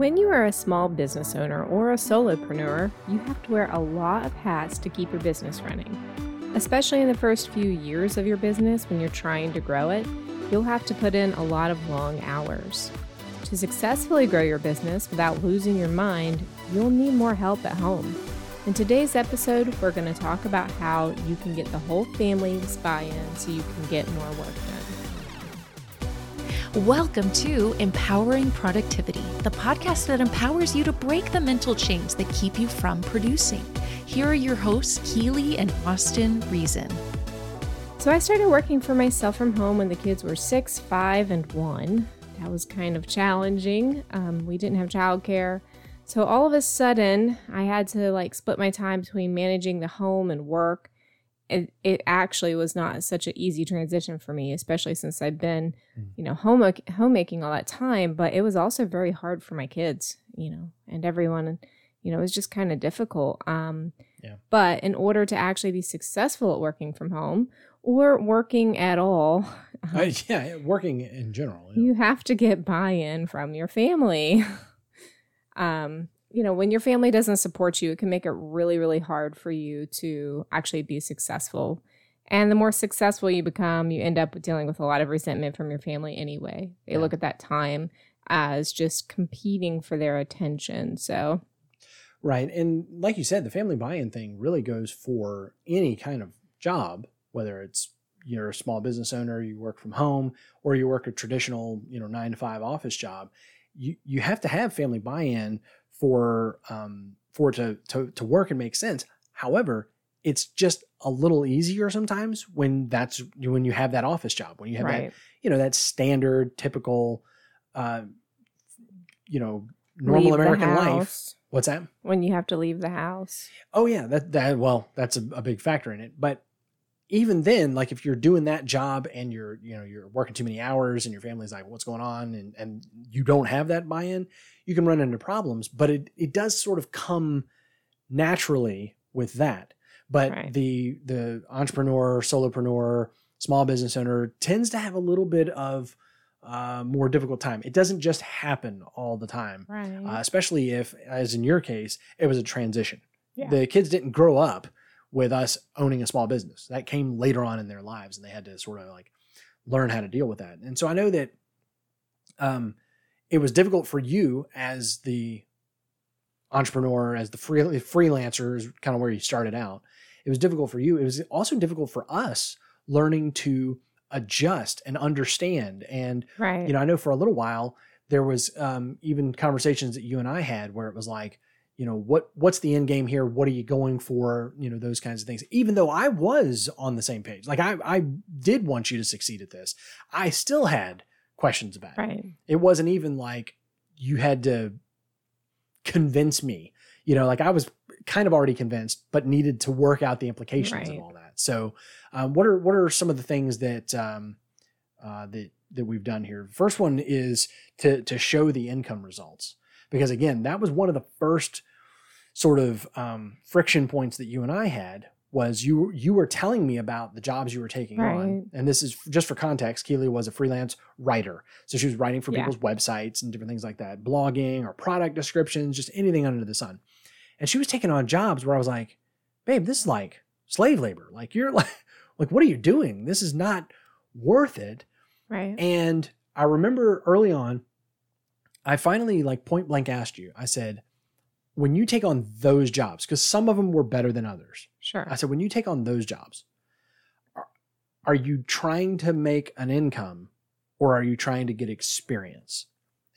When you are a small business owner or a solopreneur, you have to wear a lot of hats to keep your business running. Especially in the first few years of your business when you're trying to grow it, you'll have to put in a lot of long hours. To successfully grow your business without losing your mind, you'll need more help at home. In today's episode, we're going to talk about how you can get the whole family's buy in so you can get more work done. Welcome to Empowering Productivity, the podcast that empowers you to break the mental chains that keep you from producing. Here are your hosts, Keely and Austin Reason. So, I started working for myself from home when the kids were six, five, and one. That was kind of challenging. Um, we didn't have childcare. So, all of a sudden, I had to like split my time between managing the home and work it, it actually was not such an easy transition for me, especially since I've been, mm. you know, home homemaking all that time. But it was also very hard for my kids, you know, and everyone, you know, it was just kind of difficult. Um, yeah. But in order to actually be successful at working from home or working at all, uh, yeah, working in general, you, know. you have to get buy-in from your family. um, you know, when your family doesn't support you, it can make it really, really hard for you to actually be successful. And the more successful you become, you end up dealing with a lot of resentment from your family anyway. They yeah. look at that time as just competing for their attention. So, right. And like you said, the family buy in thing really goes for any kind of job, whether it's you're a small business owner, you work from home, or you work a traditional, you know, nine to five office job. You, you have to have family buy in for um, for it to, to to work and make sense. However, it's just a little easier sometimes when that's when you have that office job when you have right. that you know that standard typical uh, you know normal leave American life. What's that? When you have to leave the house. Oh yeah, that that well, that's a, a big factor in it. But even then, like if you're doing that job and you're, you know, you're working too many hours and your family's like, what's going on? And, and you don't have that buy-in, you can run into problems, but it, it does sort of come naturally with that. But right. the, the entrepreneur, solopreneur, small business owner tends to have a little bit of, uh, more difficult time. It doesn't just happen all the time, right. uh, especially if, as in your case, it was a transition. Yeah. The kids didn't grow up with us owning a small business. That came later on in their lives, and they had to sort of like learn how to deal with that. And so I know that um, it was difficult for you as the entrepreneur, as the free, freelancer, is kind of where you started out. It was difficult for you. It was also difficult for us learning to adjust and understand. And right. you know, I know for a little while there was um, even conversations that you and I had where it was like, you know what what's the end game here? What are you going for? You know those kinds of things. Even though i was on the same page like i i did want you to succeed at this i still had questions about right. it it wasn't even like you had to convince me you know like i was kind of already convinced but needed to work out the implications right. of all that. So um, what are what are some of the things that um, uh, that that we've done here? First one is to to show the income results. Because again that was one of the first sort of um, friction points that you and I had was you you were telling me about the jobs you were taking right. on, and this is just for context. Keely was a freelance writer, so she was writing for yeah. people's websites and different things like that, blogging or product descriptions, just anything under the sun. And she was taking on jobs where I was like, "Babe, this is like slave labor. Like you're like, like what are you doing? This is not worth it." Right. And I remember early on, I finally like point blank asked you. I said, when you take on those jobs, because some of them were better than others. Sure. I said, when you take on those jobs, are, are you trying to make an income or are you trying to get experience?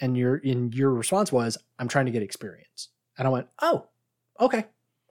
And your in your response was, I'm trying to get experience. And I went, Oh, okay.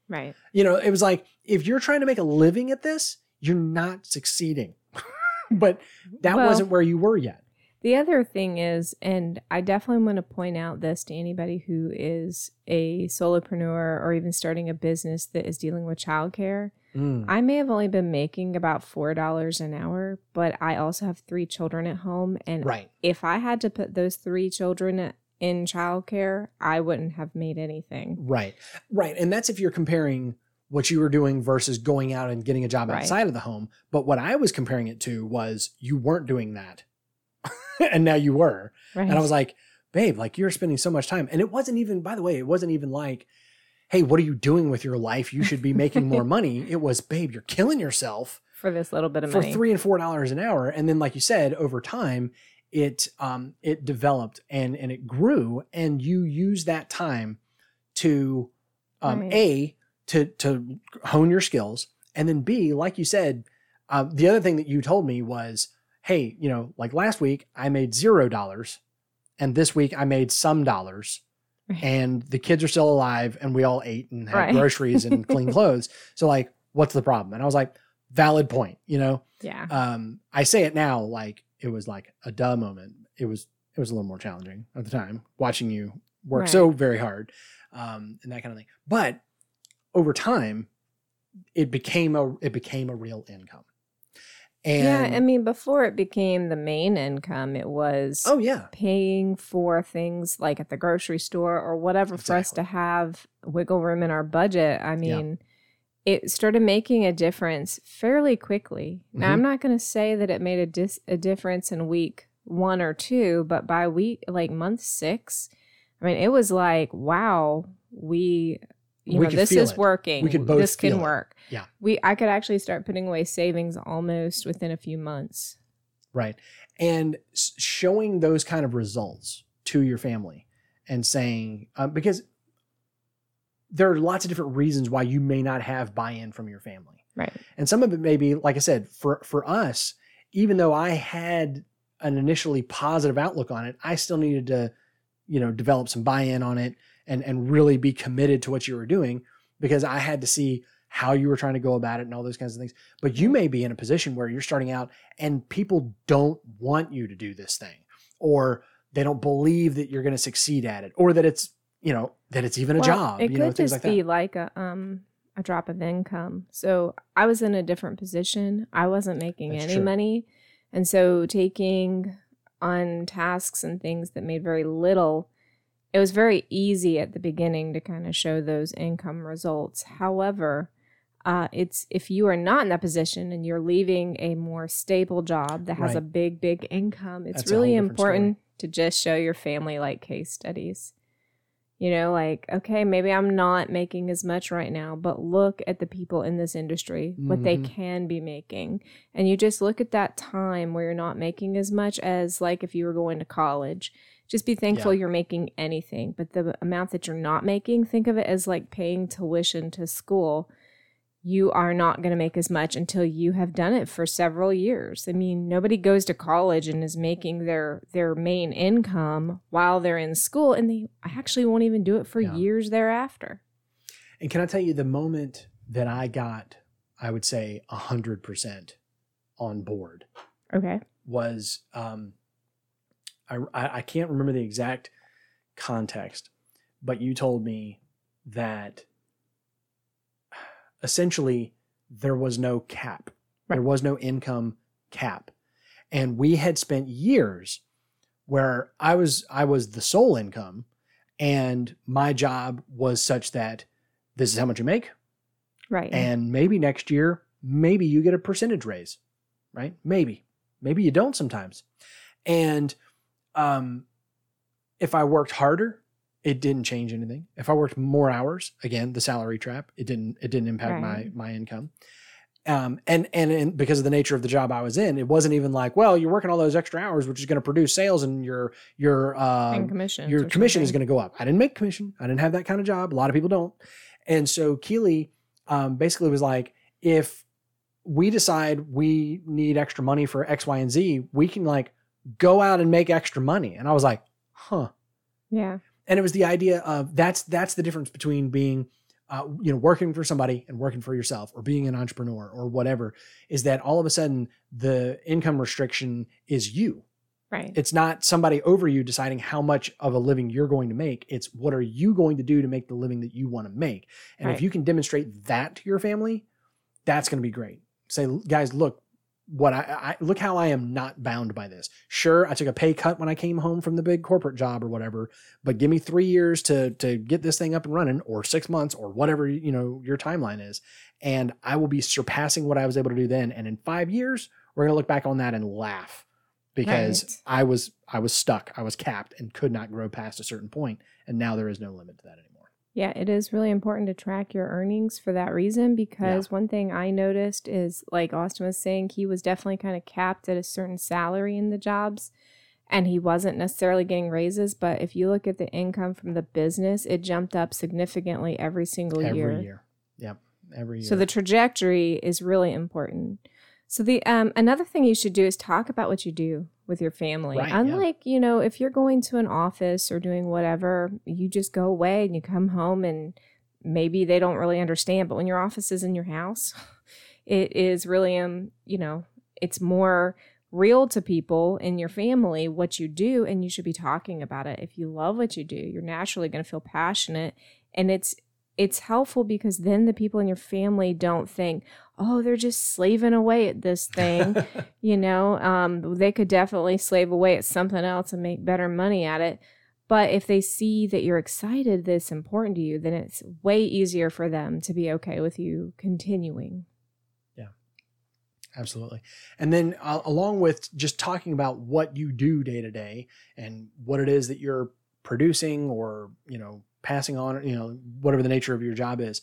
Right. You know, it was like, if you're trying to make a living at this, you're not succeeding. but that well, wasn't where you were yet. The other thing is, and I definitely want to point out this to anybody who is a solopreneur or even starting a business that is dealing with childcare. Mm. I may have only been making about $4 an hour, but I also have three children at home. And right. if I had to put those three children in childcare, I wouldn't have made anything. Right. Right. And that's if you're comparing what you were doing versus going out and getting a job outside right. of the home. But what I was comparing it to was you weren't doing that and now you were. Right. And I was like, babe, like you're spending so much time. And it wasn't even, by the way, it wasn't even like, hey, what are you doing with your life? You should be making more money. It was, babe, you're killing yourself for this little bit of money. for money. three and four dollars an hour. And then, like you said, over time, it um it developed and and it grew, and you use that time to um a to to hone your skills, and then b like you said, um, the other thing that you told me was, hey, you know, like last week I made zero dollars, and this week I made some dollars. Right. And the kids are still alive, and we all ate and had Right. groceries and clean clothes. So, like, what's the problem? And I was like, valid point, you know? yeah. um i say it now like it was like a duh moment it was it was a little more challenging at the time watching you work Right. so very hard um and that kind of thing but over time it became a it became a real income and yeah. I mean, before it became the main income, it was oh yeah paying for things like at the grocery store or whatever for us to have wiggle room in our budget. I mean, it started making a difference fairly quickly. Now, Mhm. I'm not going to say that it made a dis- a difference in week 1 or 2, but by week like month 6, I mean, it was like, wow, we you We know, this is it. working. We could both this can it. work. Yeah. We I could actually start putting away savings almost within a few months. right and showing those kind of results to your family and saying uh, because there are lots of different reasons why you may not have buy-in from your family Right. and some of it may be like i said for for us even though i had an initially positive outlook on it i still needed to you know develop some buy-in on it and and really be committed to what you were doing because i had to see how you were trying to go about it and all those kinds of things but you may be in a position where you're starting out and people don't want you to do this thing or they don't believe that you're going to succeed at it or that it's you know that it's even a job It you could know things just like be like a um a drop of income. So I was in a different position. I wasn't making That's any true. money, and so taking on tasks and things that made very little. It was very easy at the beginning to kind of show those income results. However, uh, it's if you are not in that position and you're leaving a more stable job that has a big, big income, it's That's really different story. important to just show your family like case studies. You know, like, okay, maybe I'm not making as much right now, but look at the people in this industry, what they Mhm. can be making. And you just look at that time where you're not making as much as like if you were going to college. Just be thankful Yeah. you're making anything. But the amount that you're not making, think of it as like paying tuition to school. You are not going to make as much until you have done it for several years. I mean, nobody goes to college and is making their their main income while they're in school and they actually won't even do it for Yeah. years thereafter. And can I tell you the moment that I got, I would say, 100% on board Okay. was um, I I can't remember the exact context, but you told me that essentially there was no cap. There was no income cap. And we had spent years where I was I was the sole income and my job was such that this is how much you make Right. and maybe next year maybe you get a percentage raise right maybe maybe you don't sometimes and um if i worked harder it didn't change anything if i worked more hours again the salary trap it didn't it didn't impact Right. my my income um and, and and because of the nature of the job i was in it wasn't even like well you're working all those extra hours which is going to produce sales and your your uh and commission. your commission is going to go up. I didn't make commission. I didn't have that kind of job. A lot of people don't. And so Keely um, basically was like, if we decide we need extra money for X, Y, and Z, we can like go out and make extra money. And I was like, huh. Yeah. And it was the idea of that's that's the difference between being uh, you know working for somebody and working for yourself or being an entrepreneur or whatever is that all of a sudden the income restriction is you Right. it's not somebody over you deciding how much of a living you're going to make. It's what are you going to do to make the living that you want to make. And if you can demonstrate that to your family, that's going to be great. Say, guys, look, what I, I look how I am not bound by this. Sure, I took a pay cut when I came home from the big corporate job or whatever, but give me three years to to get this thing up and running, or six months, or whatever you know your timeline is, and I will be surpassing what I was able to do then. And in five years, we're gonna look back on that and laugh because Right. I was I was stuck. I was capped and could not grow past a certain point, and now there is no limit to that anymore. Yeah, it is really important to track your earnings for that reason because one thing I noticed is like Austin was saying, he was definitely kind of capped at a certain salary in the jobs and he wasn't necessarily getting raises. But if you look at the income from the business, it jumped up significantly every single Every year. Every year. Yep. Every year. So the trajectory is really important. So the um another thing you should do is talk about what you do with your family. Right, yeah. Unlike, you know, if you're going to an office or doing whatever, you just go away and you come home and maybe they don't really understand, but when your office is in your house, it is really um, you know, it's more real to people in your family what you do and you should be talking about it. If you love what you do, you're naturally going to feel passionate and it's it's helpful because then the people in your family don't think, oh, they're just slaving away at this thing. you know, um, they could definitely slave away at something else and make better money at it. But if they see that you're excited, that it's important to you, then it's way easier for them to be okay with you continuing. Yeah, absolutely. And then uh, along with just talking about what you do day to day and what it is that you're producing or, you know, passing on, you know, whatever the nature of your job is,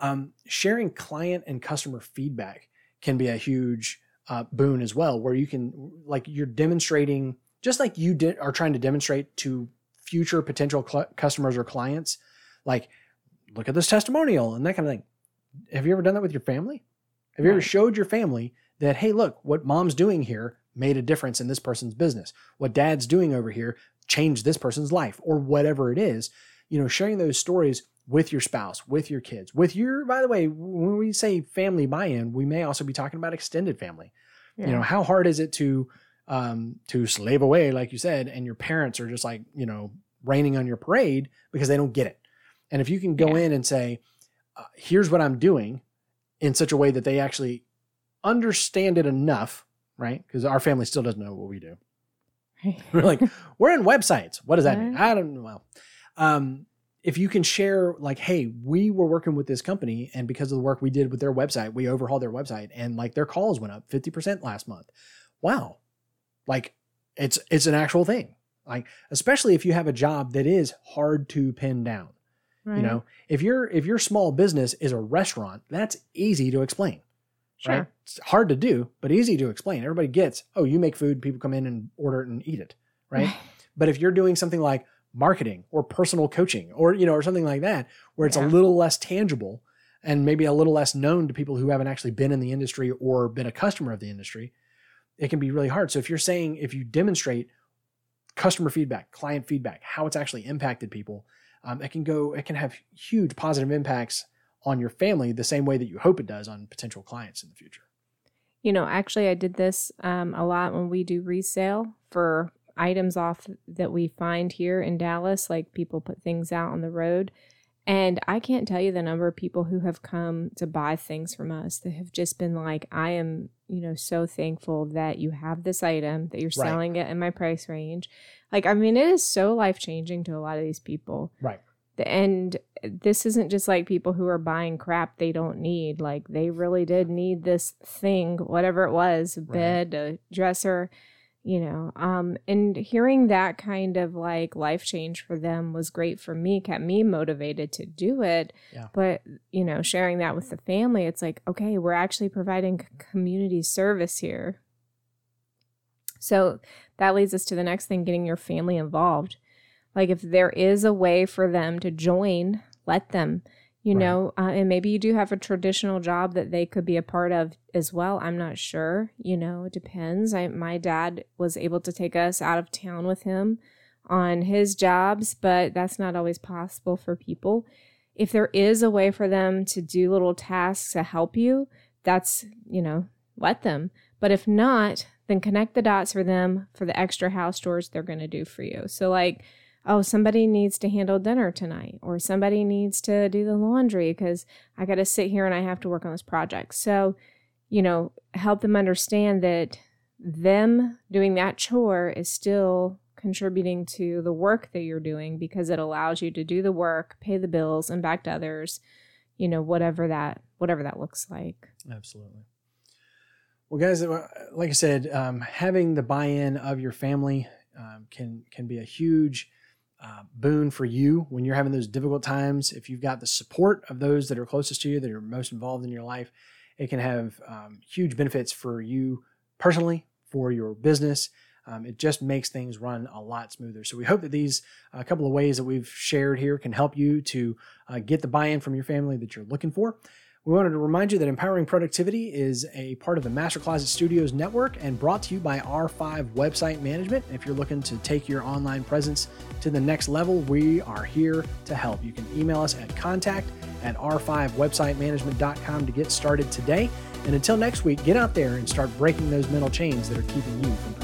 um, sharing client and customer feedback can be a huge uh, boon as well, where you can, like, you're demonstrating, just like you did, are trying to demonstrate to future potential cl- customers or clients, like, look at this testimonial and that kind of thing. Have you ever done that with your family? Have you ever showed your family that, hey, look, what mom's doing here made a difference in this person's business? What dad's doing over here changed this person's life, or whatever it is? You know, sharing those stories with your spouse, with your kids, with your, by the way, when we say family buy in, we may also be talking about extended family. You know, how hard is it to, um, to slave away, like you said, and your parents are just like, you know, raining on your parade because they don't get it. And if you can go Yeah. in and say, uh, here's what I'm doing in such a way that they actually understand it enough, right? Because our family still doesn't know what we do. We're like, we're in websites. What does that mean? I don't know. Well, um, if you can share, like, hey, we were working with this company, and because of the work we did with their website, we overhauled their website, and like their calls went up fifty percent last month. Wow, like it's it's an actual thing. Like, especially if you have a job that is hard to pin down. right. You know, if your if your small business is a restaurant, that's easy to explain sure. right? It's hard to do, but easy to explain. Everybody gets, oh, you make food, people come in and order it and eat it, right? but if you're doing something like marketing or personal coaching or you know or something like that where it's Yeah. a little less tangible and maybe a little less known to people who haven't actually been in the industry or been a customer of the industry, it can be really hard. So if you're saying if you demonstrate customer feedback, client feedback, how it's actually impacted people, um, it can go, it can have huge positive impacts on your family the same way that you hope it does on potential clients in the future. You know, actually, I did this um, a lot when we do resale for items off that we find here in Dallas. Like people put things out on the road. And I can't tell you the number of people who have come to buy things from us that have just been like, I am, you know, so thankful that you have this item, that you're Right. selling it in my price range. Like, I mean, it is so life changing to a lot of these people. Right. The- and this isn't just like people who are buying crap they don't need like they really did need this thing whatever it was a Right. bed a dresser you know um and hearing that kind of like life change for them was great for me kept me motivated to do it. Yeah. but you know sharing that with the family it's like okay we're actually providing community service here. So that leads us to the next thing getting your family involved. Like if there is a way for them to join let them you Right. know uh, and maybe you do have a traditional job that they could be a part of as well. I'm not sure you know it depends. I, my dad was able to take us out of town with him on his jobs but that's not always possible for people. If there is a way for them to do little tasks to help you that's you know let them. But if not then connect the dots for them for the extra house chores they're going to do for you. So like oh, somebody needs to handle dinner tonight, or somebody needs to do the laundry because I got to sit here and I have to work on this project. So, you know, help them understand that them doing that chore is still contributing to the work that you're doing because it allows you to do the work, pay the bills, and back to others, you know, whatever that whatever that looks like. Absolutely. Well, guys, uh, like I said, um, having the buy-in of your family um, can can be a huge uh, boon for you when you're having those difficult times. If you've got the support of those that are closest to you, that are most involved in your life, it can have um, huge benefits for you personally, for your business. Um, it just makes things run a lot smoother. So we hope that these a uh, couple of ways that we've shared here can help you to uh, get the buy-in from your family that you're looking for. We wanted to remind you that Empowering Productivity is a part of the Master Closet Studios network and brought to you by R5 Website Management. If you're looking to take your online presence to the next level, we are here to help. You can email us at contact at r5websitemanagement.com to get started today. And until next week, get out there and start breaking those mental chains that are keeping you from